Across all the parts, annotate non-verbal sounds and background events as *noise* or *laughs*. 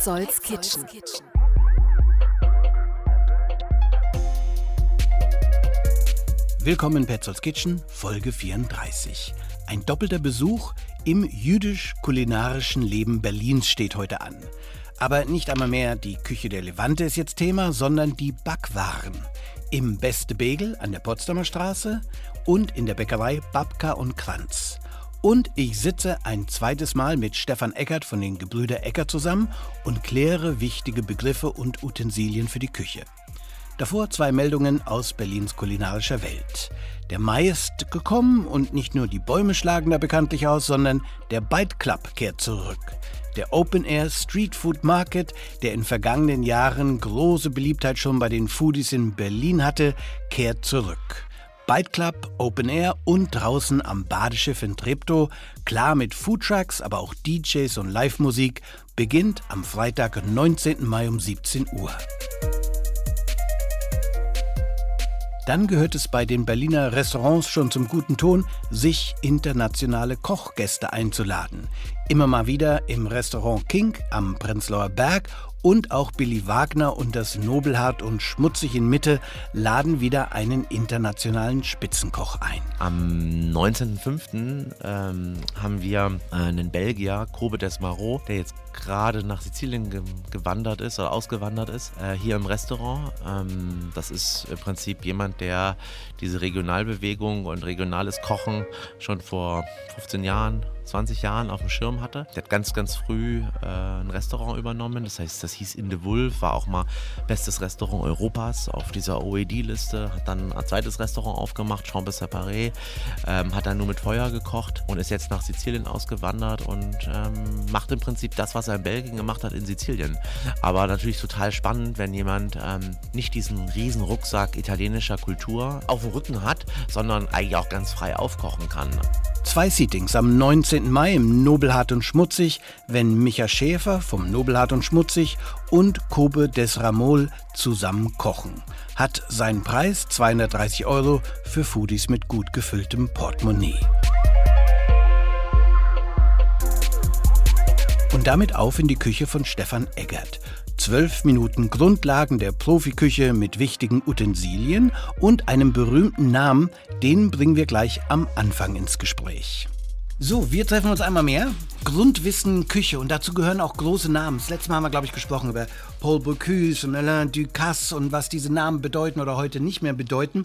Petzolds Kitchen. Willkommen in Petzolds Kitchen, Folge 34. Ein doppelter Besuch im jüdisch-kulinarischen Leben Berlins steht heute an. Aber nicht einmal mehr die Küche der Levante ist jetzt Thema, sondern die Backwaren. Im Beste Begel an der Potsdamer Straße und in der Bäckerei Babka und Kranz. Und ich sitze ein zweites Mal mit Stefan Eckert von den Gebrüder Eckert zusammen und kläre wichtige Begriffe und Utensilien für die Küche. Davor zwei Meldungen aus Berlins kulinarischer Welt. Der Mai ist gekommen und nicht nur die Bäume schlagen da bekanntlich aus, sondern der Bite Club kehrt zurück. Der Open Air Street Food Market, der in vergangenen Jahren große Beliebtheit schon bei den Foodies in Berlin hatte, kehrt zurück. Bite Club, Open Air und draußen am Badeschiff in Treptow, klar mit Foodtrucks, aber auch DJs und Live-Musik, beginnt am Freitag, 19. Mai um 17 Uhr. Dann gehört es bei den Berliner Restaurants schon zum guten Ton, sich internationale Kochgäste einzuladen. Immer mal wieder im Restaurant King am Prenzlauer Berg und auch Billy Wagner und das Nobelhart und Schmutzig in Mitte laden wieder einen internationalen Spitzenkoch ein. Am 19.05. Ähm, haben wir einen Belgier, Kobe Desmaro, der jetzt gerade nach Sizilien ge gewandert ist oder ausgewandert ist, äh, hier im Restaurant. Ähm, das ist im Prinzip jemand, der diese Regionalbewegung und regionales Kochen schon vor 15 Jahren 20 Jahren auf dem Schirm hatte. Der hat ganz, ganz früh äh, ein Restaurant übernommen. Das heißt, das hieß In the Wolf, war auch mal bestes Restaurant Europas auf dieser OED-Liste. Hat dann ein zweites Restaurant aufgemacht, Chambre Separé. Ähm, hat dann nur mit Feuer gekocht und ist jetzt nach Sizilien ausgewandert und ähm, macht im Prinzip das, was er in Belgien gemacht hat, in Sizilien. Aber natürlich total spannend, wenn jemand ähm, nicht diesen riesen Rucksack italienischer Kultur auf dem Rücken hat, sondern eigentlich auch ganz frei aufkochen kann. Zwei Seatings am 19. Mai im Nobelhart und Schmutzig, wenn Micha Schäfer vom Nobelhart und Schmutzig und Kobe Desramol zusammen kochen. Hat seinen Preis 230 Euro für Foodies mit gut gefülltem Portemonnaie. Und damit auf in die Küche von Stefan Eggert. Zwölf Minuten Grundlagen der Profiküche mit wichtigen Utensilien und einem berühmten Namen, den bringen wir gleich am Anfang ins Gespräch. So, wir treffen uns einmal mehr. Grundwissen Küche und dazu gehören auch große Namen. Das letzte Mal haben wir, glaube ich, gesprochen über Paul Bocuse und Alain Ducasse und was diese Namen bedeuten oder heute nicht mehr bedeuten.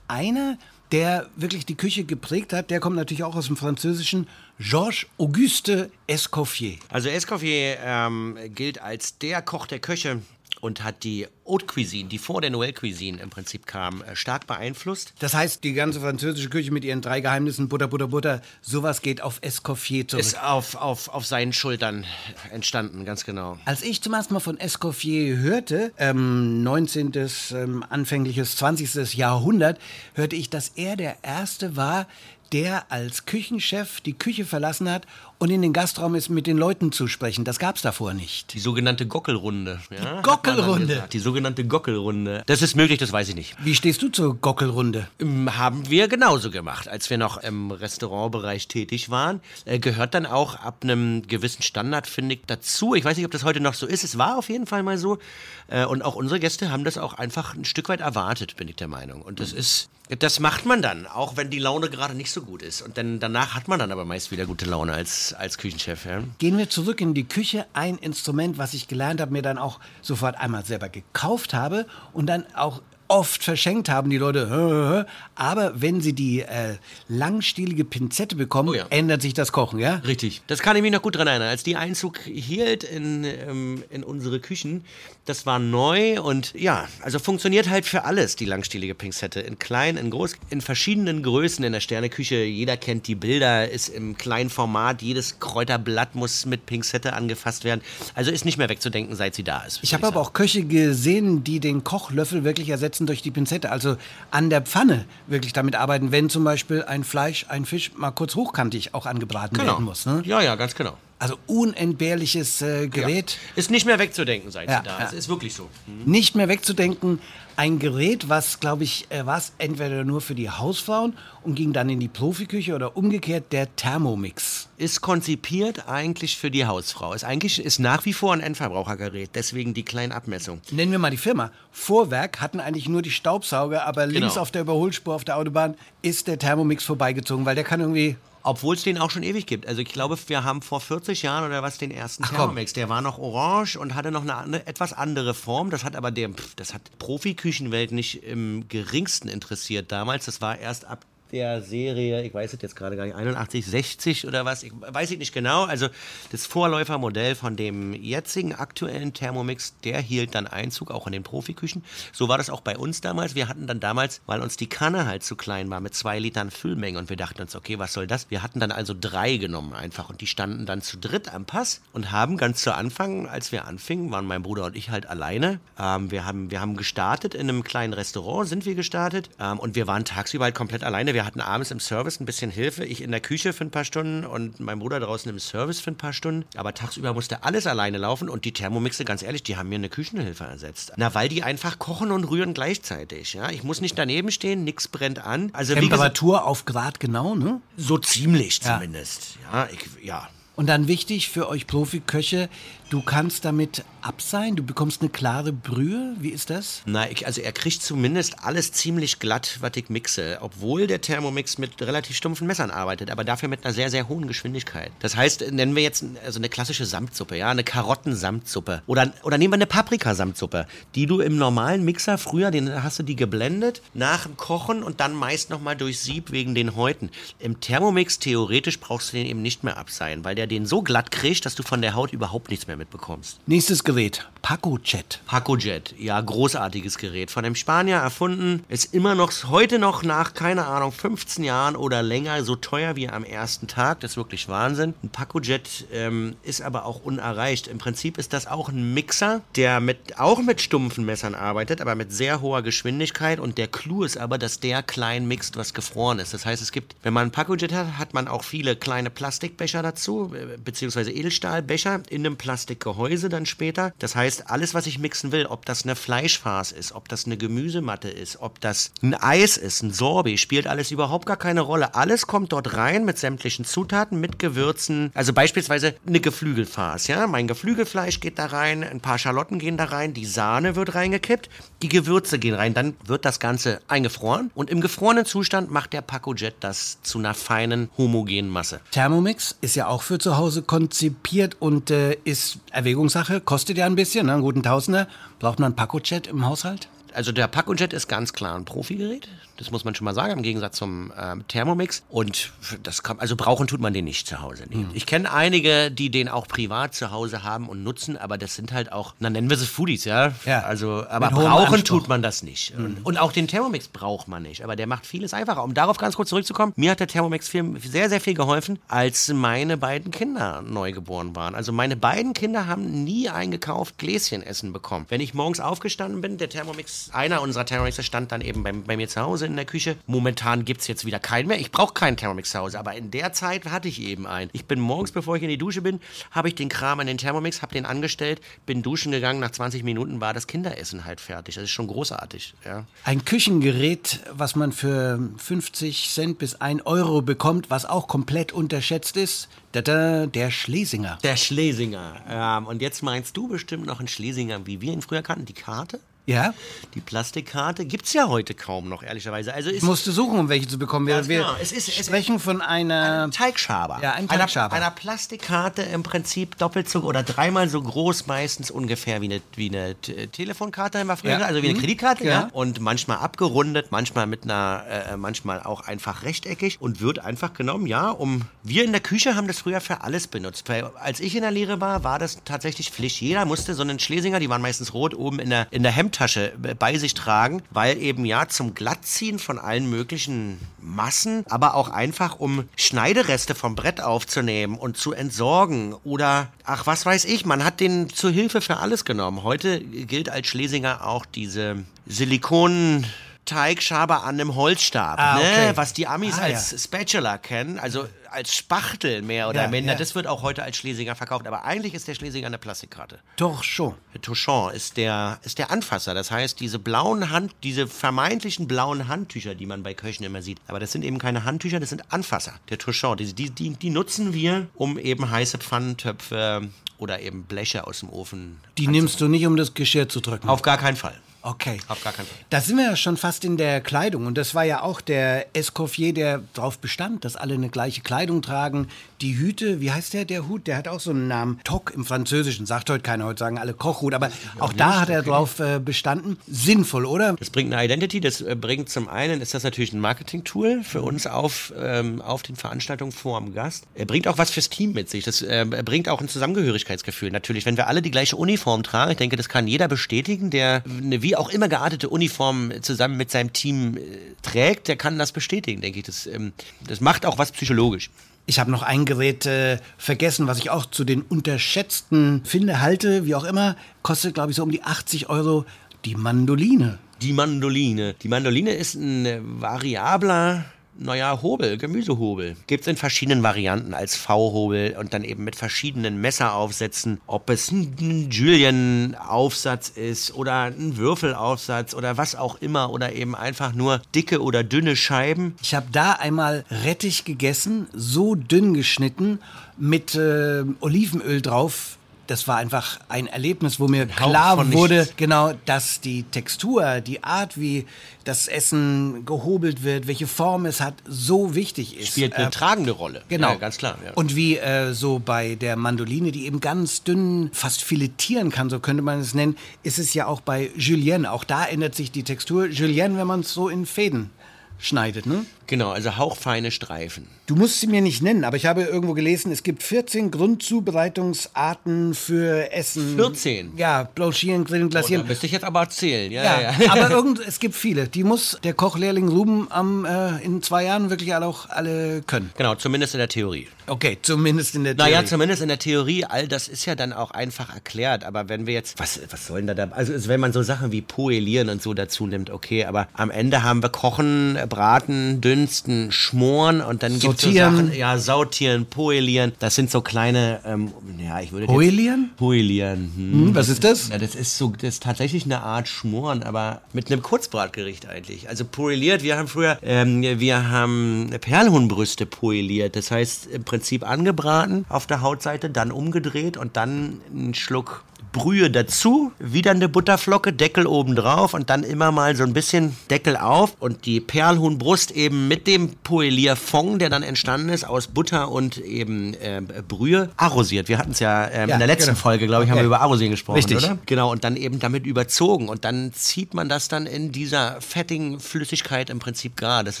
Einer, der wirklich die Küche geprägt hat, der kommt natürlich auch aus dem Französischen, Georges Auguste Escoffier. Also Escoffier ähm, gilt als der Koch der Köche und hat die Haute Cuisine, die vor der Noël Cuisine im Prinzip kam, äh, stark beeinflusst. Das heißt, die ganze französische Küche mit ihren drei Geheimnissen, Butter, Butter, Butter, sowas geht auf Escoffier zurück. Ist auf, auf, auf seinen Schultern entstanden, ganz genau. Als ich zum ersten Mal von Escoffier hörte, ähm, 19., ähm, anfängliches 20. Jahrhundert, hörte ich, dass er der Erste war, der als Küchenchef die Küche verlassen hat und in den Gastraum ist, mit den Leuten zu sprechen. Das gab es davor nicht. Die sogenannte Gockelrunde. Ja, die Gockelrunde. Die sogenannte Gockelrunde. Das ist möglich, das weiß ich nicht. Wie stehst du zur Gockelrunde? Ähm, haben wir genauso gemacht. Als wir noch im Restaurantbereich tätig waren, äh, gehört dann auch ab einem gewissen Standard, finde ich, dazu. Ich weiß nicht, ob das heute noch so ist. Es war auf jeden Fall mal so. Äh, und auch unsere Gäste haben das auch einfach ein Stück weit erwartet, bin ich der Meinung. Und das ist, das macht man dann, auch wenn die Laune gerade nicht so gut ist. Und dann, danach hat man dann aber meist wieder gute Laune als, als Küchenchef. Ja? Gehen wir zurück in die Küche. Ein Instrument, was ich gelernt habe, mir dann auch sofort einmal selber gekauft habe und dann auch oft verschenkt haben, die Leute. Aber wenn sie die äh, langstielige Pinzette bekommen, Oh ja. ändert sich das Kochen, ja? Richtig. Das kann ich mich noch gut dran erinnern. Als die Einzug hielt in, ähm, in unsere Küchen, das war neu und ja, also funktioniert halt für alles, die langstielige Pinzette. In klein, in groß, in verschiedenen Größen in der Sterneküche. Jeder kennt die Bilder, ist im kleinen Format. Jedes Kräuterblatt muss mit Pinzette angefasst werden. Also ist nicht mehr wegzudenken, seit sie da ist. Ich habe aber auch Köche gesehen, die den Kochlöffel wirklich ersetzen durch die Pinzette. Also an der Pfanne wirklich damit arbeiten, wenn zum Beispiel ein Fleisch, ein Fisch mal kurz hochkantig auch angebraten Genau. werden muss. Ne? Ja, ja, ganz genau. Also unentbehrliches äh, Gerät. Ist nicht mehr wegzudenken, seit Ja, sie da ja. ist. Ist wirklich so. Nicht mehr wegzudenken. Ein Gerät, was, glaube ich, äh, war entweder nur für die Hausfrauen und ging dann in die Profiküche oder umgekehrt der Thermomix. Ist konzipiert eigentlich für die Hausfrau. Ist eigentlich ist nach wie vor ein Endverbrauchergerät. Deswegen die kleine Abmessung. Nennen wir mal die Firma. Vorwerk hatten eigentlich nur die Staubsauger, aber links Genau. auf der Überholspur auf der Autobahn ist der Thermomix vorbeigezogen, weil der kann irgendwie Obwohl es den auch schon ewig gibt. Also ich glaube, wir haben vor 40 Jahren oder was den ersten komm. Thermomix. Der war noch orange und hatte noch eine, ande- etwas andere Form. Das hat aber der, pff, das hat Profiküchenwelt nicht im geringsten interessiert damals. Das war erst ab der Serie, ich weiß es jetzt gerade gar nicht, 81, 60 oder was, ich weiß ich nicht genau. Also das Vorläufermodell von dem jetzigen aktuellen Thermomix, der hielt dann Einzug auch in den Profiküchen. So war das auch bei uns damals. Wir hatten dann damals, weil uns die Kanne halt zu klein war, mit zwei Litern Füllmenge und wir dachten uns, okay, was soll das? Wir hatten dann also drei genommen einfach und die standen dann zu dritt am Pass und haben ganz zu Anfang, als wir anfingen, waren mein Bruder und ich halt alleine. Ähm, wir, haben, wir haben gestartet in einem kleinen Restaurant, sind wir gestartet ähm, und wir waren tagsüber halt komplett alleine. Wir hatten abends im Service ein bisschen Hilfe, ich in der Küche für ein paar Stunden und mein Bruder draußen im Service für ein paar Stunden. Aber tagsüber musste alles alleine laufen und die Thermomixe, ganz ehrlich, die haben mir eine Küchenhilfe ersetzt. Na, weil die einfach kochen und rühren gleichzeitig. Ja? Ich muss nicht daneben stehen, nichts brennt an. Also wie gesagt, Temperatur auf Grad genau, ne? so ziemlich Ja. zumindest. Ja, ich, ja. Und dann wichtig für euch Profiköche, du kannst damit ab du bekommst eine klare Brühe. Wie ist das? Na, also er kriegt zumindest alles ziemlich glatt, was ich mixe, obwohl der Thermomix mit relativ stumpfen Messern arbeitet, aber dafür mit einer sehr, sehr hohen Geschwindigkeit. Das heißt, nennen wir jetzt also eine klassische Samtsuppe, ja, eine Karottensamtsuppe oder, oder nehmen wir eine Paprikasamtsuppe, die du im normalen Mixer früher, den hast du die geblendet, nach dem Kochen und dann meist nochmal durch Sieb wegen den Häuten. Im Thermomix theoretisch brauchst du den eben nicht mehr abseihen, weil der den so glatt kriegt, dass du von der Haut überhaupt nichts mehr mitbekommst. Nächstes Gerät, PacoJet. PacoJet, ja, großartiges Gerät. Von einem Spanier erfunden, ist immer noch, heute noch nach, keine Ahnung, 15 Jahren oder länger so teuer wie am ersten Tag. Das ist wirklich Wahnsinn. Ein PacoJet ähm, ist aber auch unerreicht. Im Prinzip ist das auch ein Mixer, der mit, auch mit stumpfen Messern arbeitet, aber mit sehr hoher Geschwindigkeit. Und der Clou ist aber, dass der klein mixt, was gefroren ist. Das heißt, es gibt, wenn man ein PacoJet hat, hat man auch viele kleine Plastikbecher dazu, äh, beziehungsweise Edelstahlbecher in einem Plastikgehäuse dann später. Das heißt, alles, was ich mixen will, ob das eine Fleischfarce ist, ob das eine Gemüsematte ist, ob das ein Eis ist, ein Sorbet, spielt alles überhaupt gar keine Rolle. Alles kommt dort rein mit sämtlichen Zutaten, mit Gewürzen. Also beispielsweise eine Geflügelfarce, ja. Mein Geflügelfleisch geht da rein, ein paar Schalotten gehen da rein, die Sahne wird reingekippt, die Gewürze gehen rein, dann wird das Ganze eingefroren und im gefrorenen Zustand macht der PacoJet das zu einer feinen, homogenen Masse. Thermomix ist ja auch für zu Hause konzipiert und äh, ist Erwägungssache, kostet ja ein bisschen, ne? einen guten Tausender. Braucht man PacoJet im Haushalt? Also der PacoJet ist ganz klar ein Profigerät. Das muss man schon mal sagen, im Gegensatz zum ähm, Thermomix. Und das kann, also brauchen tut man den nicht zu Hause. Nee. Ich kenne einige, die den auch privat zu Hause haben und nutzen, aber das sind halt auch, na nennen wir sie Foodies, ja. Ja, Also, aber mit brauchen tut man das nicht. Und, und auch den Thermomix braucht man nicht. Aber der macht vieles einfacher. Um darauf ganz kurz zurückzukommen, mir hat der Thermomix viel, sehr, sehr viel geholfen, als meine beiden Kinder neu geboren waren. Also meine beiden Kinder haben nie eingekauft Gläschenessen bekommen. Wenn ich morgens aufgestanden bin, der Thermomix, einer unserer Thermomixer stand dann eben bei, bei mir zu Hause in der Küche. Momentan gibt es jetzt wieder keinen mehr. Ich brauche keinen Thermomix zu Hause, aber in der Zeit hatte ich eben einen. Ich bin morgens, bevor ich in die Dusche bin, habe ich den Kram in den Thermomix, habe den angestellt, bin duschen gegangen. Nach 20 Minuten war das Kinderessen halt fertig. Das ist schon großartig. Ja. Ein Küchengerät, was man für 50 Cent bis 1 Euro bekommt, was auch komplett unterschätzt ist, Dada, der Schlesinger. Der Schlesinger. Ähm, und jetzt meinst du bestimmt noch einen Schlesinger, wie wir ihn früher kannten, die Karte? Ja, Die Plastikkarte gibt's ja heute kaum noch, ehrlicherweise. Also ich musste suchen, um welche zu bekommen. Wir, wir genau. Es ist- es- sprechen von einer... Teigschaber. Ja, ein Einer- Teigschaber. Einer, Plastikkarte im Prinzip doppelt so oder dreimal so groß, meistens ungefähr wie eine, wie eine T- Telefonkarte haben wir früher, Ja. also wie eine Mhm. Kreditkarte, ja. Ja. Und manchmal abgerundet, manchmal mit einer, äh, manchmal auch einfach rechteckig und wird einfach genommen, ja, um. Wir in der Küche haben das früher für alles benutzt. Weil, als ich in der Lehre war, war das tatsächlich Pflicht. Jeder musste so einen Schlesinger, die waren meistens rot, oben in der, in der Hemdtasche bei sich tragen, weil eben ja zum Glattziehen von allen möglichen Massen, aber auch einfach um Schneidereste vom Brett aufzunehmen und zu entsorgen oder ach was weiß ich, man hat den zur Hilfe für alles genommen. Heute gilt als Schlesinger auch diese Silikon Teigschaber an einem Holzstab, Ah, ne? okay. was die Amis Ah, als ja. Spatula kennen, also als Spachtel mehr oder Ja, minder. ja. Das wird auch heute als Schlesinger verkauft, aber eigentlich ist der Schlesinger eine Plastikkarte. Doch schon. Touchant ist der, ist der Anfasser. Das heißt, diese blauen Hand, diese vermeintlichen blauen Handtücher, die man bei Köchen immer sieht. Aber das sind eben keine Handtücher, das sind Anfasser. Der Touchant, die, die, die, die nutzen wir, um eben heiße Pfannentöpfe oder eben Bleche aus dem Ofen. Die nimmst du nicht, um das Geschirr zu drücken. Auf gar keinen Fall. Okay. Auf gar keinen. Da sind wir ja schon fast in der Kleidung. Und das war ja auch der Escoffier, der darauf bestand, dass alle eine gleiche Kleidung tragen. Die Hüte, wie heißt der, der Hut? Der hat auch so einen Namen. Toc im Französischen. Sagt heute keiner, heute sagen alle Kochhut. Aber auch da hat er drauf äh, bestanden. Sinnvoll, oder? Das bringt eine Identity, das äh, bringt zum einen, ist das natürlich ein Marketing-Tool für uns auf, ähm, auf den Veranstaltungen vor dem Gast. Er bringt auch was fürs Team mit sich. Das äh, bringt auch ein Zusammengehörigkeitsgefühl. Natürlich, wenn wir alle die gleiche Uniform tragen, ich denke, das kann jeder bestätigen, der eine wie auch immer geartete Uniform zusammen mit seinem Team äh, trägt, der kann das bestätigen, denke ich. Das, ähm, das macht auch was psychologisch. Ich habe noch ein Gerät äh, vergessen, was ich auch zu den unterschätzten finde, halte, wie auch immer. Kostet, glaube ich, so um die 80 Euro die Mandoline. Die Mandoline. Die Mandoline ist ein äh, variabler, naja, Hobel, Gemüsehobel. Gibt's in verschiedenen Varianten als V-Hobel und dann eben mit verschiedenen Messeraufsätzen. Ob es ein, Julian-Aufsatz ist oder ein Würfelaufsatz oder was auch immer oder eben einfach nur dicke oder dünne Scheiben. Ich habe da einmal Rettich gegessen, so dünn geschnitten, mit äh, Olivenöl drauf. Das war einfach ein Erlebnis, wo mir klar wurde, nichts. genau, dass die Textur, die Art, wie das Essen gehobelt wird, welche Form es hat, so wichtig ist. Spielt eine Äh, tragende Rolle. Genau. Ja, ganz klar. Ja. Und wie äh, so bei der Mandoline, die eben ganz dünn fast filetieren kann, so könnte man es nennen, ist es ja auch bei Julienne. Auch da ändert sich die Textur. Julienne, wenn man es so in Fäden schneidet, ne? genau, also hauchfeine Streifen. Du musst sie mir nicht nennen, aber ich habe irgendwo gelesen, es gibt 14 Grundzubereitungsarten für Essen. 14? Ja, Blanchieren, Grillen, Oh, Glasieren. müsste ich jetzt aber erzählen. Ja, ja, ja, aber *laughs* irgend, es gibt viele. Die muss der Kochlehrling Ruben am, äh, in zwei Jahren wirklich alle auch alle können. Genau, zumindest in der Theorie. Okay, zumindest in der Theorie. Naja, zumindest in der Theorie, all das ist ja dann auch einfach erklärt. Aber wenn wir jetzt, was, was soll denn da, da, also wenn man so Sachen wie Poelieren und so dazu nimmt, okay, aber am Ende haben wir Kochen, Braten, Dünsten, Schmoren und dann gibt's so Sortieren. Sachen, ja, Sautieren, Poelieren, das sind so kleine, ähm, ja, ich würde Poelieren? Jetzt, Poelieren, hm. Hm, was ist das? Ja, das ist so, das ist tatsächlich eine Art Schmoren, aber mit einem Kurzbratgericht eigentlich. Also poeliert, wir haben früher, ähm, wir haben Perlhuhnbrüste poeliert. Das heißt im Prinzip angebraten auf der Hautseite, dann umgedreht und dann einen Schluck Brühe dazu, wieder eine Butterflocke, Deckel oben drauf und dann immer mal so ein bisschen Deckel auf und die Perlhuhnbrust eben mit dem Poelierfond, der dann entstanden ist aus Butter und eben äh, Brühe, arrosiert. Wir hatten es ja, ähm, Ja, in der letzten genau. Folge, glaube ich, haben Okay. wir über Arrosieren gesprochen, Richtig. oder? Genau, und dann eben damit überzogen. Und dann zieht man das dann in dieser fettigen Flüssigkeit im Prinzip gar. Das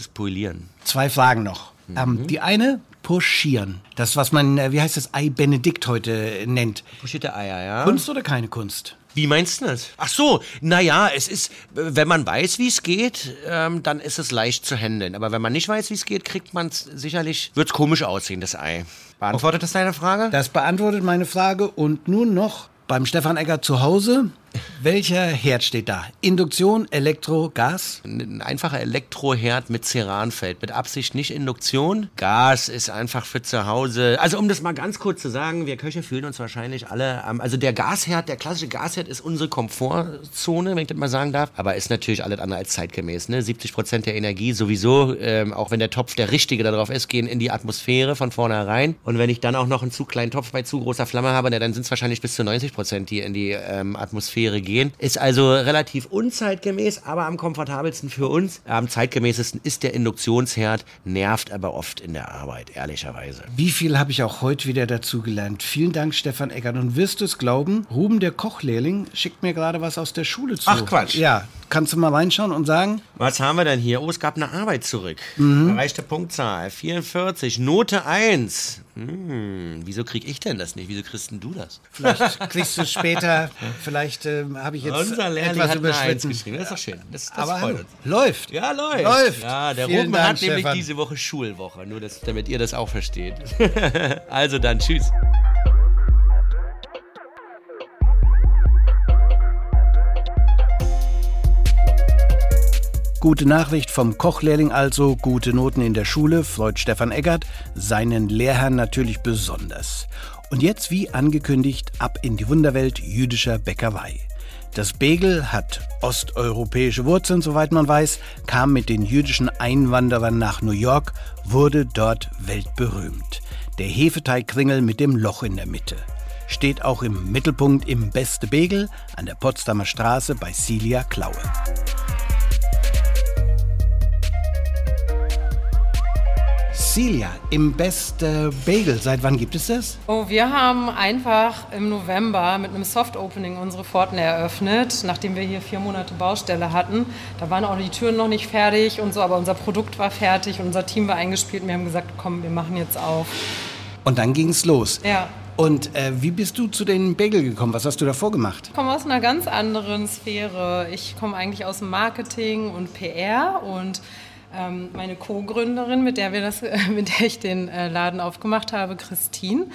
ist Poelieren. Zwei Fragen noch. Mhm. Ähm, die eine, Pochieren. Das, was man, äh, wie heißt das, Ei Benedikt heute äh, nennt. Pochierte Eier, ja? Kunst oder keine Kunst? Wie meinst du das? Ach so, naja, es ist, wenn man weiß, wie es geht, ähm, dann ist es leicht zu handeln. Aber wenn man nicht weiß, wie es geht, kriegt man es sicherlich, wird es komisch aussehen, das Ei. Beantwortet das deine Frage? Das beantwortet meine Frage. Und nun noch beim Stefan Egger zu Hause. Welcher Herd steht da? Induktion, Elektro, Gas? ein einfacher Elektroherd mit Ceranfeld. Mit Absicht nicht Induktion. Gas ist einfach für zu Hause. Also um das mal ganz kurz zu sagen, wir Köche fühlen uns wahrscheinlich alle am... Also der Gasherd, der klassische Gasherd ist unsere Komfortzone, wenn ich das mal sagen darf. Aber ist natürlich alles andere als zeitgemäß. Ne? 70 Prozent der Energie sowieso, ähm, auch wenn der Topf der richtige darauf ist, gehen in die Atmosphäre von vornherein. Und wenn ich dann auch noch einen zu kleinen Topf bei zu großer Flamme habe, na, dann sind es wahrscheinlich bis zu 90 Prozent, die in die ähm, Atmosphäre gehen. Ist also relativ unzeitgemäß, aber am komfortabelsten für uns. Am zeitgemäßesten ist der Induktionsherd, nervt aber oft in der Arbeit, ehrlicherweise. Wie viel habe ich auch heute wieder dazu gelernt? Vielen Dank, Stefan Eckert. Und wirst du es glauben, Ruben, der Kochlehrling, schickt mir gerade was aus der Schule zu. Ach, Quatsch. Ja, kannst du mal reinschauen und sagen? Was haben wir denn hier? Oh, es gab eine Arbeit zurück. Mhm. Erreichte Punktzahl 44, Note 1. Hm, wieso krieg ich denn das nicht? Wieso kriegst denn du das? Vielleicht kriegst du es später. Vielleicht ähm, habe ich jetzt Unser Lehrling etwas hat eine 1 überschritten. geschrieben. Das ist doch schön. Das, das Aber freut uns. läuft. Ja, läuft. Läuft. Ja, der Vielen Ruben Dank, hat nämlich Stefan. diese Woche Schulwoche. Nur, dass, damit ihr das auch versteht. *laughs* also dann, tschüss. Gute Nachricht vom Kochlehrling also, gute Noten in der Schule, freut Stefan Eggert, seinen Lehrherrn natürlich besonders. Und jetzt, wie angekündigt, ab in die Wunderwelt jüdischer Bäckerei. Das Begel hat osteuropäische Wurzeln, soweit man weiß, kam mit den jüdischen Einwanderern nach New York, wurde dort weltberühmt. Der Hefeteigkringel mit dem Loch in der Mitte. Steht auch im Mittelpunkt im Beste Begel an der Potsdamer Straße bei Celia Klaue. Celia, im Best äh, Bagel, seit wann gibt es das? Oh, wir haben einfach im November mit einem Soft Opening unsere Pforten eröffnet, nachdem wir hier vier Monate Baustelle hatten. Da waren auch die Türen noch nicht fertig und so, aber unser Produkt war fertig und unser Team war eingespielt und wir haben gesagt, komm, wir machen jetzt auf. Und dann ging es los. Ja. Und äh, wie bist du zu den Bagel gekommen? Was hast du davor gemacht? Ich komme aus einer ganz anderen Sphäre. Ich komme eigentlich aus dem Marketing und PR und meine Co-Gründerin, mit der *laughs* mit der ich den äh, Laden aufgemacht habe, Christine.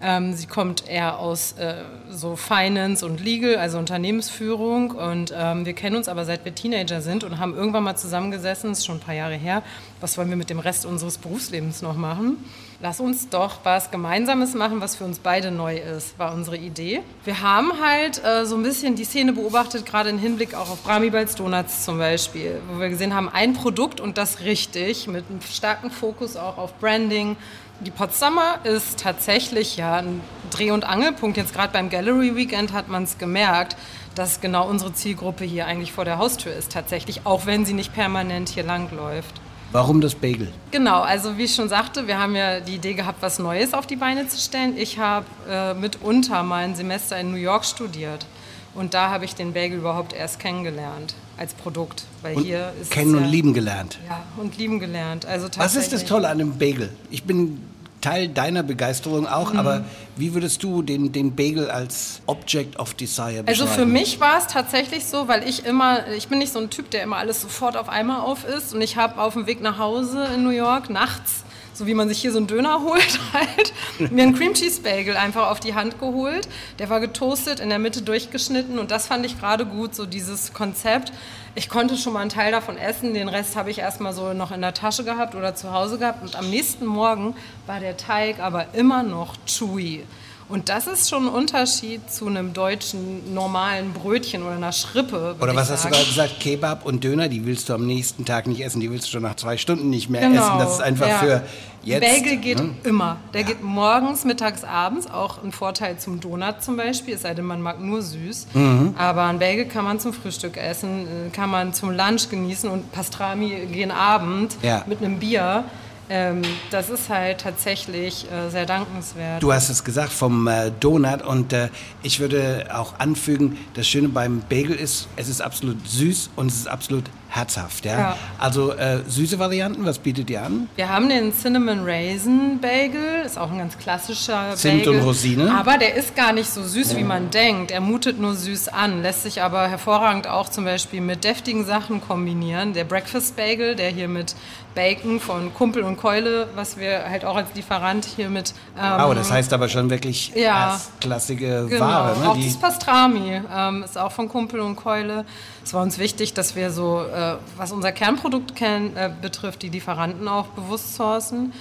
Ähm, sie kommt eher aus äh, so Finance und Legal, also Unternehmensführung. Und ähm, wir kennen uns aber seit wir Teenager sind und haben irgendwann mal zusammengesessen, das ist schon ein paar Jahre her, was wollen wir mit dem Rest unseres Berufslebens noch machen? Lass uns doch was Gemeinsames machen, was für uns beide neu ist, war unsere Idee. Wir haben halt äh, so ein bisschen die Szene beobachtet, gerade im Hinblick auch auf Brahmi Bites Donuts zum Beispiel, wo wir gesehen haben, ein Produkt und das richtig, mit einem starken Fokus auch auf Branding, die Potsdamer ist tatsächlich ja ein Dreh- und Angelpunkt. Jetzt gerade beim Gallery Weekend hat man es gemerkt, dass genau unsere Zielgruppe hier eigentlich vor der Haustür ist tatsächlich, auch wenn sie nicht permanent hier langläuft. Warum das Bagel? Genau, also wie ich schon sagte, wir haben ja die Idee gehabt, was Neues auf die Beine zu stellen. Ich habe äh, mitunter mal ein Semester in New York studiert und da habe ich den Bagel überhaupt erst kennengelernt als Produkt, weil und hier ist kennen und ja, lieben gelernt. Ja, und lieben gelernt. Also Was ist das Tolle an einem Bagel? Ich bin Teil deiner Begeisterung auch, Mhm. aber wie würdest du den, den Bagel als Object of Desire beschreiben? Also für mich war es tatsächlich so, weil ich immer, ich bin nicht so ein Typ, der immer alles sofort auf einmal auf isst. Und ich habe auf dem Weg nach Hause in New York nachts, so wie man sich hier so einen Döner *laughs* holt, halt, mir einen Cream Cheese Bagel einfach auf die Hand geholt. Der war getoastet, in der Mitte durchgeschnitten und das fand ich gerade gut, so dieses Konzept. Ich konnte schon mal einen Teil davon essen, den Rest habe ich erstmal so noch in der Tasche gehabt oder zu Hause gehabt. Und am nächsten Morgen war der Teig aber immer noch chewy. Und das ist schon ein Unterschied zu einem deutschen normalen Brötchen oder einer Schrippe. Oder was hast du gerade gesagt? Kebab und Döner, die willst du am nächsten Tag nicht essen, die willst du schon nach zwei Stunden nicht mehr Genau, essen. Das ist einfach ja. für jetzt. Bagel geht ne? immer. Der geht morgens, mittags, abends. Auch ein Vorteil zum Donut zum Beispiel, es sei denn, man mag nur süß. Mhm. Aber ein Bagel kann man zum Frühstück essen, äh, kann man zum Lunch genießen und Pastrami gehen Abend Ja. mit einem Bier. Ähm, das ist halt tatsächlich äh, sehr dankenswert. Du hast es gesagt vom äh, Donut und äh, ich würde auch anfügen, das Schöne beim Bagel ist, es ist absolut süß und es ist absolut herzhaft. Ja? Ja. Also äh, süße Varianten, was bietet ihr an? Wir haben den Cinnamon Raisin Bagel, ist auch ein ganz klassischer Zimt Bagel. und Rosine? Aber der ist gar nicht so süß, wie man denkt. Er mutet nur süß an, lässt sich aber hervorragend auch zum Beispiel mit deftigen Sachen kombinieren. Der Breakfast Bagel, der hier mit Bacon von Kumpel und Keule, was wir halt auch als Lieferant hier mit ähm, Wow, das heißt aber schon wirklich Ja. erstklassige Genau, Ware. Ne? auch Die- das Pastrami ähm, ist auch von Kumpel und Keule. Es war uns wichtig, dass wir so, äh, was unser Kernprodukt kenn, äh, betrifft, die Lieferanten auch bewusst sourcen.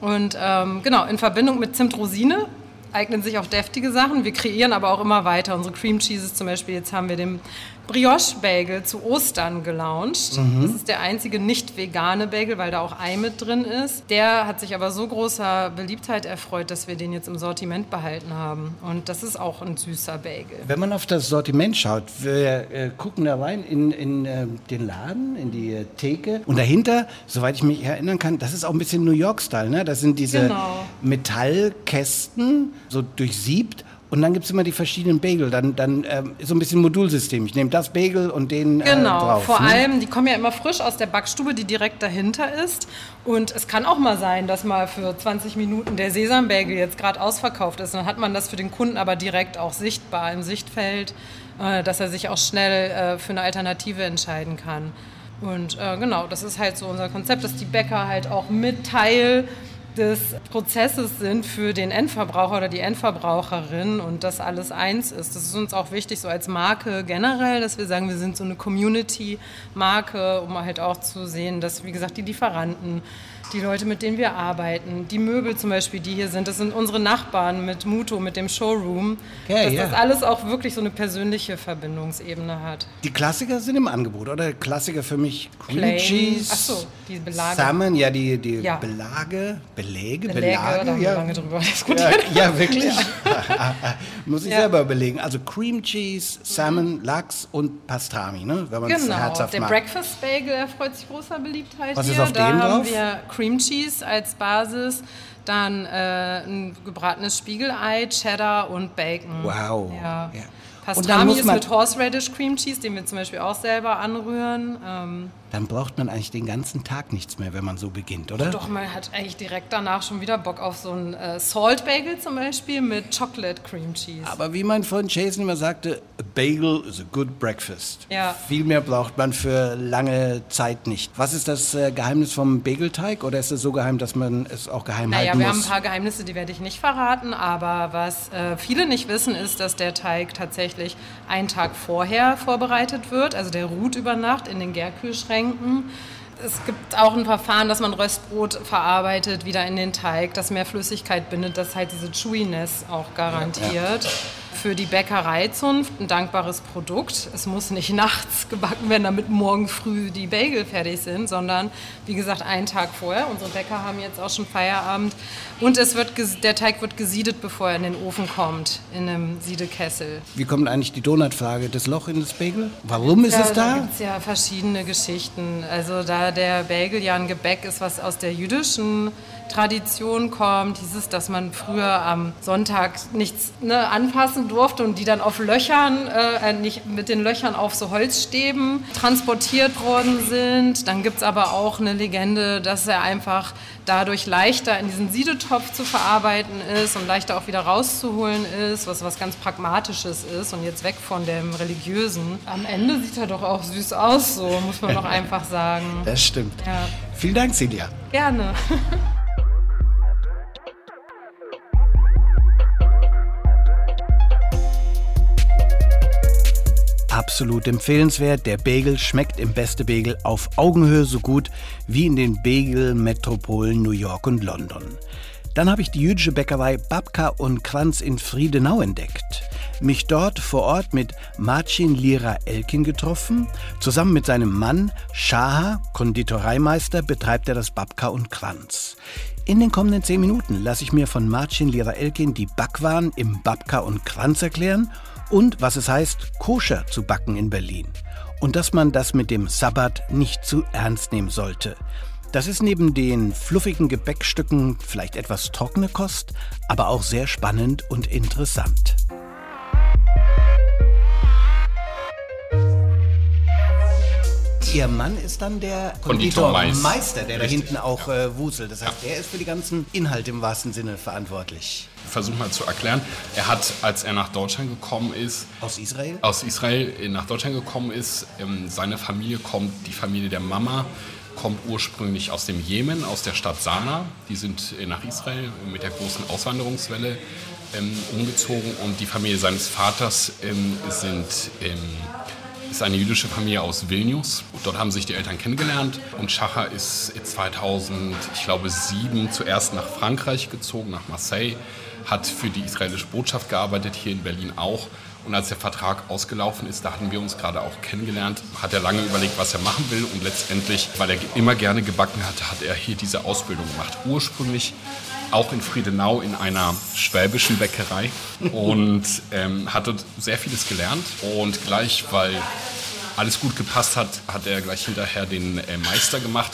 Und ähm, genau, in Verbindung mit Zimtrosine eignen sich auch deftige Sachen. Wir kreieren aber auch immer weiter. Unsere Cream Cheeses zum Beispiel, jetzt haben wir den Brioche-Bagel zu Ostern gelauncht. Mhm. Das ist der einzige nicht vegane Bagel, weil da auch Ei mit drin ist. Der hat sich aber so großer Beliebtheit erfreut, dass wir den jetzt im Sortiment behalten haben. Und das ist auch ein süßer Bagel. Wenn man auf das Sortiment schaut, wir äh, gucken da rein in, in äh, den Laden, in die äh, Theke. Und dahinter, soweit ich mich erinnern kann, das ist auch ein bisschen New York-Style. Ne? Das sind diese Genau. Metallkästen, so durchsiebt. Und dann gibt es immer die verschiedenen Bagel. Dann, dann ähm, so ein bisschen Modulsystem. Ich nehme das Bagel und den äh, Genau, drauf. vor ne? allem, die kommen ja immer frisch aus der Backstube, die direkt dahinter ist. Und es kann auch mal sein, dass mal für 20 Minuten der Sesambagel jetzt gerade ausverkauft ist. Dann hat man das für den Kunden aber direkt auch sichtbar im Sichtfeld, äh, dass er sich auch schnell äh, für eine Alternative entscheiden kann. Und äh, genau, das ist halt so unser Konzept, dass die Bäcker halt auch mit Teil des Prozesses sind für den Endverbraucher oder die Endverbraucherin und das alles eins ist. Das ist uns auch wichtig, so als Marke generell, dass wir sagen, wir sind so eine Community-Marke, um halt auch zu sehen, dass, wie gesagt, die Lieferanten, die Leute, mit denen wir arbeiten, die Möbel zum Beispiel, die hier sind, das sind unsere Nachbarn mit Muto, mit dem Showroom, Ja, dass ja. das alles auch wirklich so eine persönliche Verbindungsebene hat. Die Klassiker sind im Angebot, oder? Klassiker für mich Cream Plain. Cheese. Ach so, die Belage. Salmon, ja, die, die Ja. Belage, Belege, Beläge, Belage. da haben ja. wir lange drüber *laughs* diskutiert. Ja, ja, wirklich? *laughs* Muss ich Ja. selber überlegen. Also Cream Cheese, Salmon, Lachs und Pastrami, ne? wenn man es Genau, herzhaft der mag. Breakfast Bagel erfreut sich großer Beliebtheit Was ist hier. auf da dem haben drauf? Cream Cheese als Basis, dann äh, ein gebratenes Spiegelei, Cheddar und Bacon. Wow. Ja. Ja. Und dann Pastrami ist mit Horseradish Cream Cheese, den wir zum Beispiel auch selber anrühren. Ähm, Dann braucht man eigentlich den ganzen Tag nichts mehr, wenn man so beginnt, oder? doch, man hat eigentlich direkt danach schon wieder Bock auf so einen äh, Salt Bagel zum Beispiel mit Chocolate Cream Cheese. Aber wie mein Freund Jason immer sagte, a bagel is a good breakfast. Ja. Viel mehr braucht man für lange Zeit nicht. Was ist das äh, Geheimnis vom Bagelteig oder ist es so geheim, dass man es auch geheim Naja, halten wir haben muss? ein paar Geheimnisse, die werde ich nicht verraten, aber was äh, viele nicht wissen, ist, dass der Teig tatsächlich einen Tag vorher vorbereitet wird. Also der ruht über Nacht in den Gärkühlschränken. Es gibt auch ein Verfahren, dass man Röstbrot verarbeitet, wieder in den Teig, das mehr Flüssigkeit bindet, das halt diese Chewiness auch garantiert. Für die Bäckereizunft ein dankbares Produkt. Es muss nicht *laughs* nachts gebacken werden, damit morgen früh die Bagel fertig sind, sondern wie gesagt einen Tag vorher. Unsere Bäcker haben jetzt auch schon Feierabend. Und es wird der Teig wird gesiedet, bevor er in den Ofen kommt, in einem Siedekessel. Wie kommt eigentlich die Donutfrage? Das Loch in das Bagel? Warum ist Ja, es da da? gibt es ja verschiedene Geschichten. Also da der Bagel ja ein Gebäck ist, was aus der jüdischen Tradition kommt, hieß es, dass man früher am Sonntag nichts ne, anfassen durfte und die dann auf Löchern, äh, nicht mit den Löchern auf so Holzstäben transportiert worden sind. Dann gibt es aber auch eine Legende, dass er einfach dadurch leichter in diesen Siedetopf zu verarbeiten ist und leichter auch wieder rauszuholen ist, was was ganz Pragmatisches ist und jetzt weg von dem Religiösen. Am Ende sieht er doch auch süß aus, so muss man doch *laughs* einfach sagen. Das stimmt. Ja, Vielen Dank, Silja. gerne. *laughs* Absolut empfehlenswert. Der Bagel schmeckt im Beste Bagel auf Augenhöhe so gut wie in den Bagel-Metropolen New York und London. Dann habe ich die jüdische Bäckerei Babka und Kranz in Friedenau entdeckt. Mich dort vor Ort mit Marcin Lira Elkin getroffen. Zusammen mit seinem Mann Shaha, Konditoreimeister, betreibt er das Babka und Kranz. In den kommenden zehn Minuten lasse ich mir von Marcin Lira Elkin die Backwaren im Babka und Kranz erklären und was es heißt, koscher zu backen in Berlin. Und dass man das mit dem Sabbat nicht zu ernst nehmen sollte. Das ist neben den fluffigen Gebäckstücken vielleicht etwas trockene Kost, aber auch sehr spannend und interessant. Ihr Mann ist dann der. Konditormeister, der da Richtig, hinten auch äh, wuselt. Das heißt, der ist für die ganzen Inhalte im wahrsten Sinne verantwortlich. Versuch mal zu erklären. Er hat, als er nach Deutschland gekommen ist, Aus Israel? aus Israel nach Deutschland gekommen ist, ähm, seine Familie kommt, die Familie der Mama kommt ursprünglich aus dem Jemen, aus der Stadt Sanaa. Die sind äh, nach Israel mit der großen Auswanderungswelle ähm, umgezogen und die Familie seines Vaters ähm, sind, ähm, ist eine jüdische Familie aus Vilnius. Dort haben sich die Eltern kennengelernt und Schacher ist 2000, ich glaube, sieben zuerst nach Frankreich gezogen, nach Marseille, hat für die israelische Botschaft gearbeitet, hier in Berlin auch. Und als der Vertrag ausgelaufen ist, da hatten wir uns gerade auch kennengelernt, hat er lange überlegt, was er machen will. Und letztendlich, weil er immer gerne gebacken hatte, hat er hier diese Ausbildung gemacht. Ursprünglich auch in Friedenau in einer schwäbischen Bäckerei und ähm, hat dort sehr vieles gelernt. Und gleich, weil alles gut gepasst hat, hat er gleich hinterher den äh, Meister gemacht.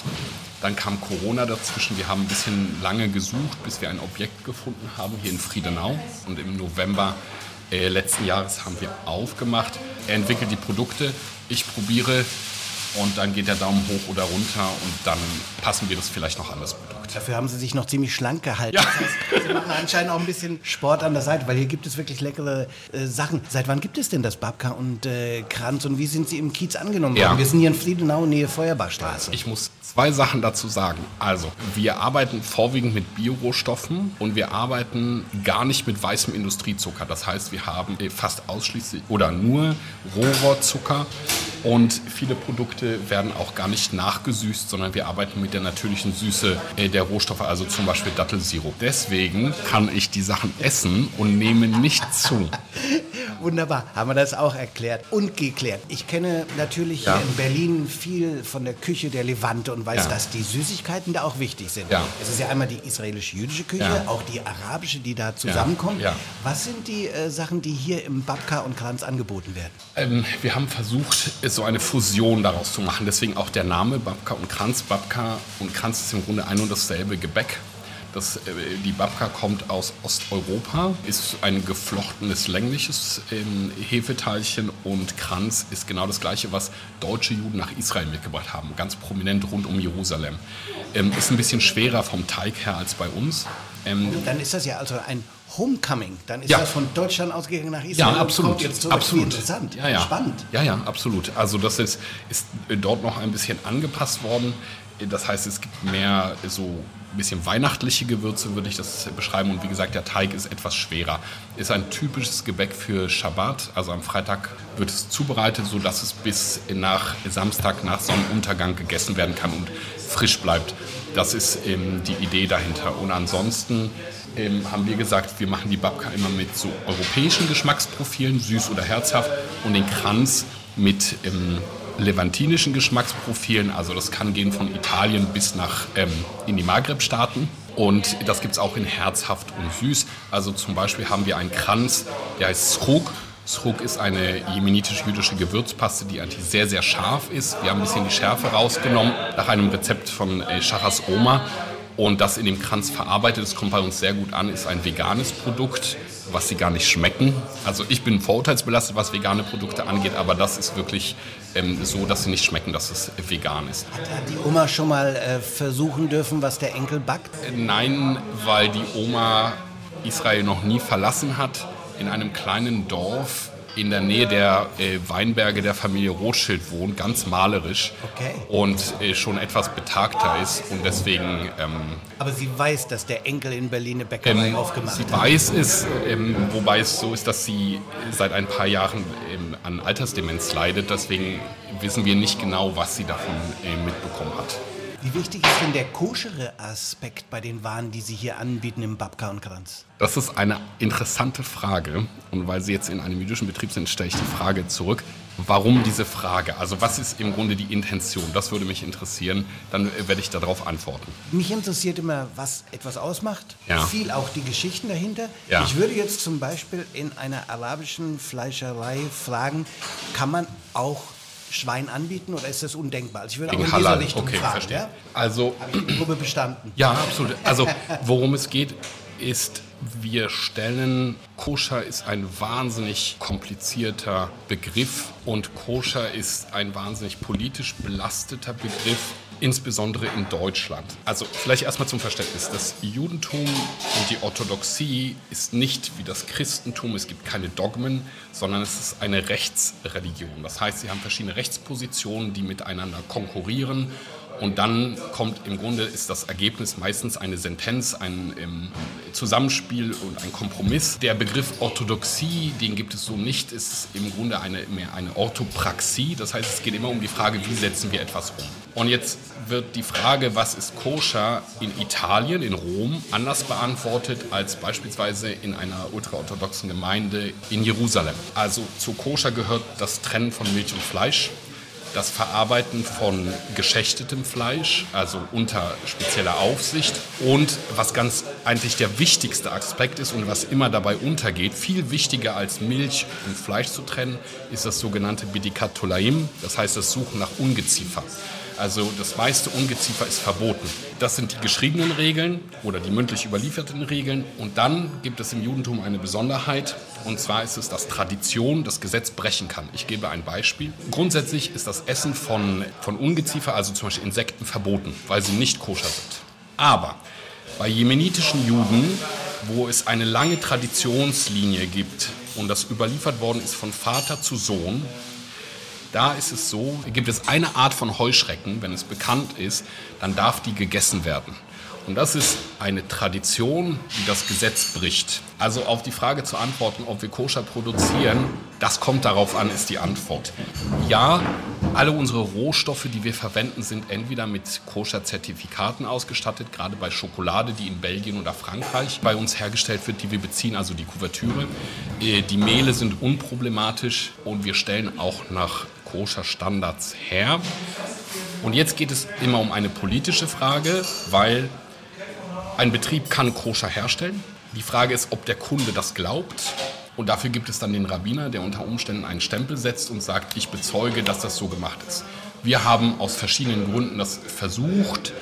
Dann kam Corona dazwischen. Wir haben ein bisschen lange gesucht, bis wir ein Objekt gefunden haben hier in Friedenau. Und im November äh, letzten Jahres haben wir aufgemacht. Er entwickelt die Produkte, ich probiere und dann geht der Daumen hoch oder runter und dann passen wir das vielleicht noch an das Produkt. Dafür haben sie sich noch ziemlich schlank gehalten. Ja. Das heißt, sie machen anscheinend auch ein bisschen Sport an der Seite, weil hier gibt es wirklich leckere äh, Sachen. Seit wann gibt es denn das Babka und äh, Kranz und wie sind sie im Kiez angenommen Ja. worden? Wir sind hier in Friedenau, Nähe Feuerbachstraße. Ich muss zwei Sachen dazu sagen. Also, wir arbeiten vorwiegend mit Biorohstoffen und wir arbeiten gar nicht mit weißem Industriezucker. Das heißt, wir haben fast ausschließlich oder nur Rohrzucker und viele Produkte werden auch gar nicht nachgesüßt, sondern wir arbeiten mit der natürlichen Süße äh, der Rohstoffe, also zum Beispiel Dattelsirup. Deswegen kann ich die Sachen essen und nehme nicht zu. *laughs* Wunderbar, haben wir das auch erklärt und geklärt. Ich kenne natürlich ja. in Berlin viel von der Küche der Levante und weiß, ja. dass die Süßigkeiten da auch wichtig sind. Ja. Es ist ja einmal die israelisch-jüdische Küche, auch die arabische, die da zusammenkommt. Was sind die äh, Sachen, die hier im Babka und Kranz angeboten werden? Ähm, wir haben versucht, so eine Fusion daraus zu machen. Deswegen auch der Name Babka und Kranz. Babka und Kranz ist im Grunde ein und dasselbe Gebäck. Das, äh, die Babka kommt aus Osteuropa, ist ein geflochtenes längliches ähm, Hefeteilchen und Kranz ist genau das gleiche, was deutsche Juden nach Israel mitgebracht haben, ganz prominent rund um Jerusalem. Ähm, ist ein bisschen schwerer vom Teig her als bei uns. Ähm, Dann ist das ja also ein Homecoming. Dann ist ja. das von Deutschland ausgegangen nach Israel. Ja, absolut. zurück. absolut. Interessant. Ja, ja. Spannend. Ja, ja, absolut. Also das ist, ist dort noch ein bisschen angepasst worden. Das heißt, es gibt mehr so bisschen weihnachtliche Gewürze, würde ich das beschreiben. Und wie gesagt, der Teig ist etwas schwerer. Ist ein typisches Gebäck für Schabbat. Also am Freitag wird es zubereitet, sodass es bis nach Samstag, nach Sonnenuntergang gegessen werden kann und frisch bleibt. Das ist eben die Idee dahinter. Und ansonsten ähm, haben wir gesagt, wir machen die Babka immer mit so europäischen Geschmacksprofilen, süß oder herzhaft, und den Kranz mit ähm, levantinischen Geschmacksprofilen. Also das kann gehen von Italien bis nach ähm, in die Maghreb-Staaten. Und das gibt es auch in herzhaft und süß. Also zum Beispiel haben wir einen Kranz, der heißt Sruk. Sruk ist eine jemenitisch-jüdische Gewürzpaste, die eigentlich sehr, sehr scharf ist. Wir haben ein bisschen die Schärfe rausgenommen nach einem Rezept von äh, Shachas Oma und das in dem Kranz verarbeitet, das kommt bei uns sehr gut an, ist ein veganes Produkt, was sie gar nicht schmecken. Also ich bin vorurteilsbelastet, was vegane Produkte angeht, aber das ist wirklich ähm, so, dass sie nicht schmecken, dass es vegan ist. Hat die Oma schon mal äh, versuchen dürfen, was der Enkel backt? Nein, weil die Oma Israel noch nie verlassen hat. In einem kleinen Dorf in der Nähe der äh, Weinberge der Familie Rothschild wohnt, ganz malerisch okay. und äh, schon etwas betagter ist und deswegen. Ähm, Aber sie weiß, dass der Enkel in Berlin eine Bäckerei ähm, aufgemacht sie hat. Sie weiß es, ähm, wobei es so ist, dass sie seit ein paar Jahren ähm, an Altersdemenz leidet. Deswegen wissen wir nicht genau, was sie davon äh, mitbekommen hat. Wie wichtig ist denn der koschere Aspekt bei den Waren, die Sie hier anbieten im Babka und Kranz? Das ist eine interessante Frage. Und weil Sie jetzt in einem jüdischen Betrieb sind, stelle ich die Frage zurück. Warum diese Frage? Also was ist im Grunde die Intention? Das würde mich interessieren. Dann werde ich darauf antworten. Mich interessiert immer, was etwas ausmacht. Ja. Viel auch die Geschichten dahinter. Ja. Ich würde jetzt zum Beispiel in einer arabischen Fleischerei fragen, kann man auch Schwein anbieten oder ist das undenkbar? Also ich würde Wegen auch in Halal. Richtung okay, fragen. Verstehe. Ja? Also, Habe ich die Probe bestanden? Ja, absolut. Also *laughs* worum es geht, ist, wir stellen, Koscher ist ein wahnsinnig komplizierter Begriff und Koscher ist ein wahnsinnig politisch belasteter Begriff insbesondere in Deutschland. Also vielleicht erstmal zum Verständnis. Das Judentum und die Orthodoxie ist nicht wie das Christentum, es gibt keine Dogmen, sondern es ist eine Rechtsreligion. Das heißt, sie haben verschiedene Rechtspositionen, die miteinander konkurrieren und dann kommt im Grunde ist das Ergebnis meistens eine Sentenz, ein ähm, Zusammenspiel und ein Kompromiss. Der Begriff Orthodoxie, den gibt es so nicht, ist im Grunde eine, mehr eine Orthopraxie. Das heißt, es geht immer um die Frage, wie setzen wir etwas um. Und jetzt wird die Frage, was ist koscher in Italien, in Rom, anders beantwortet als beispielsweise in einer ultraorthodoxen Gemeinde in Jerusalem. Also zu koscher gehört das Trennen von Milch und Fleisch das Verarbeiten von geschächtetem Fleisch, also unter spezieller Aufsicht. Und was ganz eigentlich der wichtigste Aspekt ist und was immer dabei untergeht, viel wichtiger als Milch und Fleisch zu trennen, ist das sogenannte Bidikat Tolaim, das heißt das Suchen nach Ungeziefer. Also das meiste Ungeziefer ist verboten. Das sind die geschriebenen Regeln oder die mündlich überlieferten Regeln. Und dann gibt es im Judentum eine Besonderheit. Und zwar ist es, dass Tradition das Gesetz brechen kann. Ich gebe ein Beispiel. Grundsätzlich ist das Essen von, von Ungeziefer, also zum Beispiel Insekten, verboten, weil sie nicht koscher sind. Aber bei jemenitischen Juden, wo es eine lange Traditionslinie gibt und das überliefert worden ist von Vater zu Sohn, Da ist es so, gibt es eine Art von Heuschrecken, wenn es bekannt ist, dann darf die gegessen werden. Und das ist eine Tradition, die das Gesetz bricht. Also auf die Frage zu antworten, ob wir koscher produzieren, das kommt darauf an, ist die Antwort. Ja, alle unsere Rohstoffe, die wir verwenden, sind entweder mit koscher Zertifikaten ausgestattet, gerade bei Schokolade, die in Belgien oder Frankreich bei uns hergestellt wird, die wir beziehen, also die Kuvertüre. Äh, die Mehle sind unproblematisch und wir stellen auch nach koscher Standards her. Und jetzt geht es immer um eine politische Frage, weil ein Betrieb kann koscher herstellen. Die Frage ist, ob der Kunde das glaubt. Und dafür gibt es dann den Rabbiner, der unter Umständen einen Stempel setzt und sagt, ich bezeuge, dass das so gemacht ist. Wir haben aus verschiedenen Gründen das versucht.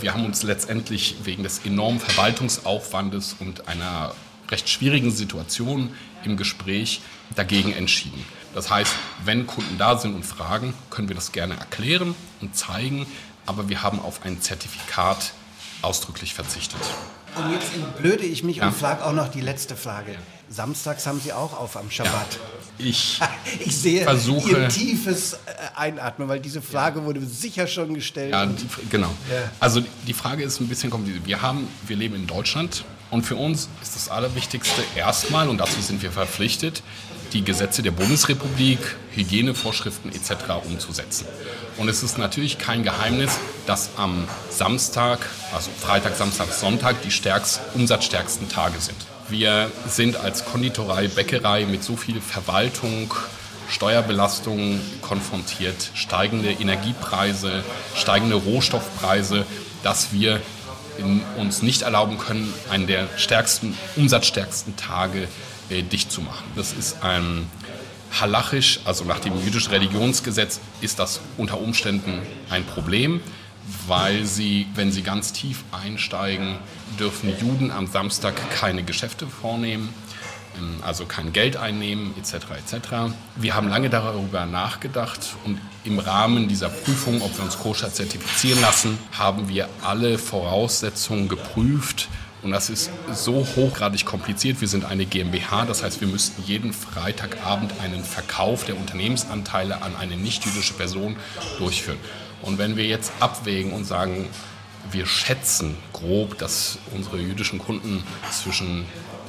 Wir haben uns letztendlich wegen des enormen Verwaltungsaufwandes und einer recht schwierigen Situation im Gespräch dagegen entschieden. Das heißt, wenn Kunden da sind und fragen, können wir das gerne erklären und zeigen, aber wir haben auf ein Zertifikat ausdrücklich verzichtet. Und jetzt blöde ich mich ja. und frage auch noch die letzte Frage. Samstags haben Sie auch auf am Schabbat. Ja. Ich, *laughs* ich sehe versuche, Ihr tiefes äh, Einatmen, weil diese Frage ja. wurde sicher schon gestellt. Ja, die, genau. Also die Frage ist ein bisschen kompliziert. Wir, haben, wir leben in Deutschland und für uns ist das Allerwichtigste erstmal, und dazu sind wir verpflichtet, die Gesetze der Bundesrepublik, Hygienevorschriften etc. umzusetzen. Und es ist natürlich kein Geheimnis, dass am Samstag, also Freitag, Samstag, Sonntag, die stärkst, umsatzstärksten Tage sind. Wir sind als Konditorei, Bäckerei mit so viel Verwaltung, Steuerbelastung konfrontiert, steigende Energiepreise, steigende Rohstoffpreise, dass wir uns nicht erlauben können, einen der stärksten, umsatzstärksten Tage äh, dicht zu machen. Das ist ein halachisch, also nach dem jüdischen Religionsgesetz, ist das unter Umständen ein Problem, weil sie, wenn sie ganz tief einsteigen, dürfen Juden am Samstag keine Geschäfte vornehmen, ähm, also kein Geld einnehmen, etc. etc. Wir haben lange darüber nachgedacht und im Rahmen dieser Prüfung, ob wir uns koscher zertifizieren lassen, haben wir alle Voraussetzungen geprüft, und das ist so hochgradig kompliziert. Wir sind eine GmbH, das heißt, wir müssten jeden Freitagabend einen Verkauf der Unternehmensanteile an eine nicht-jüdische Person durchführen. Und wenn wir jetzt abwägen und sagen, wir schätzen grob, dass unsere jüdischen Kunden zwischen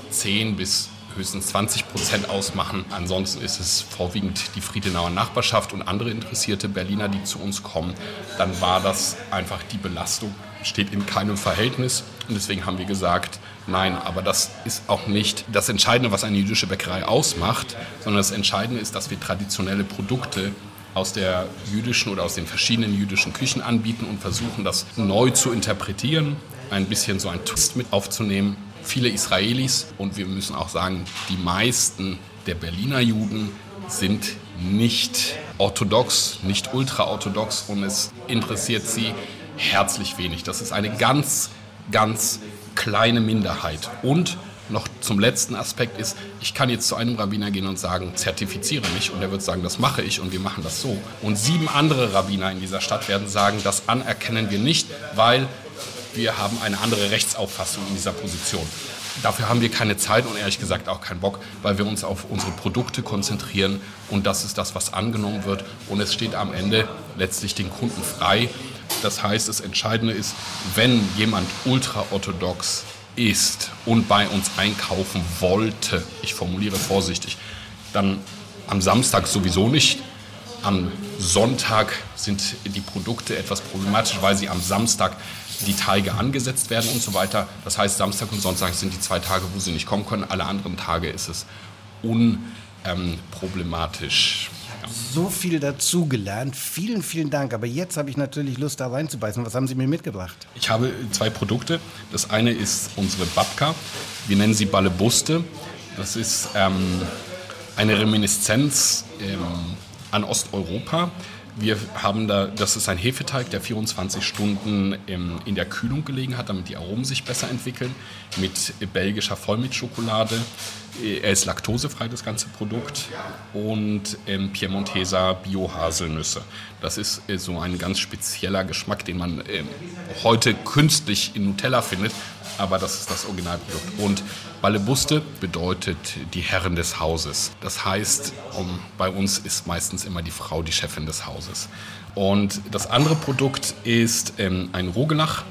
10 bis höchstens 20 Prozent ausmachen. Ansonsten ist es vorwiegend die Friedenauer Nachbarschaft und andere interessierte Berliner, die zu uns kommen. Dann war das einfach die Belastung, steht in keinem Verhältnis. Und deswegen haben wir gesagt, nein, aber das ist auch nicht das Entscheidende, was eine jüdische Bäckerei ausmacht, sondern das Entscheidende ist, dass wir traditionelle Produkte aus der jüdischen oder aus den verschiedenen jüdischen Küchen anbieten und versuchen, das neu zu interpretieren, ein bisschen so ein Twist mit aufzunehmen. Viele Israelis und wir müssen auch sagen, die meisten der Berliner Juden sind nicht orthodox, nicht ultraorthodox und es interessiert sie herzlich wenig. Das ist eine ganz ganz kleine Minderheit. Und noch zum letzten Aspekt ist, ich kann jetzt zu einem Rabbiner gehen und sagen, zertifiziere mich und er wird sagen, das mache ich und wir machen das so. Und sieben andere Rabbiner in dieser Stadt werden sagen, das anerkennen wir nicht, weil wir haben eine andere Rechtsauffassung in dieser Position. Dafür haben wir keine Zeit und ehrlich gesagt auch keinen Bock, weil wir uns auf unsere Produkte konzentrieren und das ist das, was angenommen wird. Und es steht am Ende letztlich den Kunden frei, das heißt, das Entscheidende ist, wenn jemand ultraorthodox ist und bei uns einkaufen wollte, ich formuliere vorsichtig, dann am Samstag sowieso nicht. Am Sonntag sind die Produkte etwas problematisch, weil sie am Samstag die Teige angesetzt werden und so weiter. Das heißt, Samstag und Sonntag sind die zwei Tage, wo sie nicht kommen können. Alle anderen Tage ist es unproblematisch. Ähm, so viel dazugelernt. Vielen, vielen Dank. Aber jetzt habe ich natürlich Lust, da reinzubeißen. Was haben Sie mir mitgebracht? Ich habe zwei Produkte. Das eine ist unsere Babka. Wir nennen sie Ballebuste. Das ist ähm, eine Reminiszenz ähm, an Osteuropa. Wir haben da, das ist ein Hefeteig, der 24 Stunden ähm, in der Kühlung gelegen hat, damit die Aromen sich besser entwickeln, mit belgischer Vollmilchschokolade, er ist laktosefrei, das ganze Produkt. Und ähm, Piemonteser Bio-Haselnüsse. Das ist äh, so ein ganz spezieller Geschmack, den man äh, heute künstlich in Nutella findet. Aber das ist das Originalprodukt. Und Ballebuste bedeutet die Herren des Hauses. Das heißt, um, bei uns ist meistens immer die Frau die Chefin des Hauses. Und das andere Produkt ist ähm, ein Rogelach.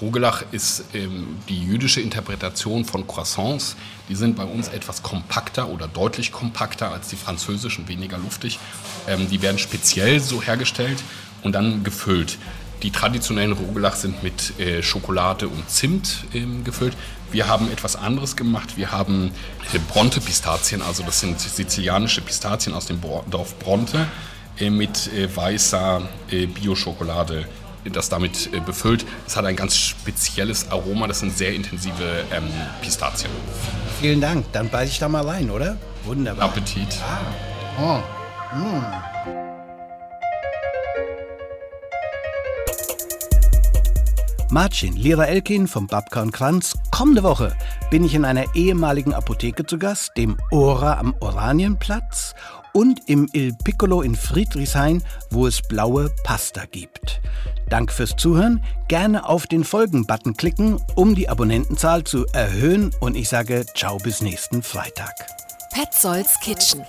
Rogelach ist ähm, die jüdische Interpretation von Croissants. Die sind bei uns etwas kompakter oder deutlich kompakter als die französischen, weniger luftig. Ähm, die werden speziell so hergestellt und dann gefüllt. Die traditionellen Rogelach sind mit äh, Schokolade und Zimt ähm, gefüllt. Wir haben etwas anderes gemacht. Wir haben äh, Bronte-Pistazien, also das sind sizilianische Pistazien aus dem Dorf Bronte äh, mit äh, weißer äh, Bio-Schokolade das damit äh, befüllt. Es hat ein ganz spezielles Aroma, das sind sehr intensive ähm, Pistazien. Vielen Dank, dann beiße ich da mal rein, oder? Wunderbar. Appetit. Ah. Oh. Mm. Marcin Lira Elkin vom Babka und Kranz. Kommende Woche bin ich in einer ehemaligen Apotheke zu Gast, dem Ora am Oranienplatz und im Il Piccolo in Friedrichshain, wo es blaue Pasta gibt. Danke fürs Zuhören. Gerne auf den Folgen-Button klicken, um die Abonnentenzahl zu erhöhen. Und ich sage ciao bis nächsten Freitag. Petzolds Kitchen.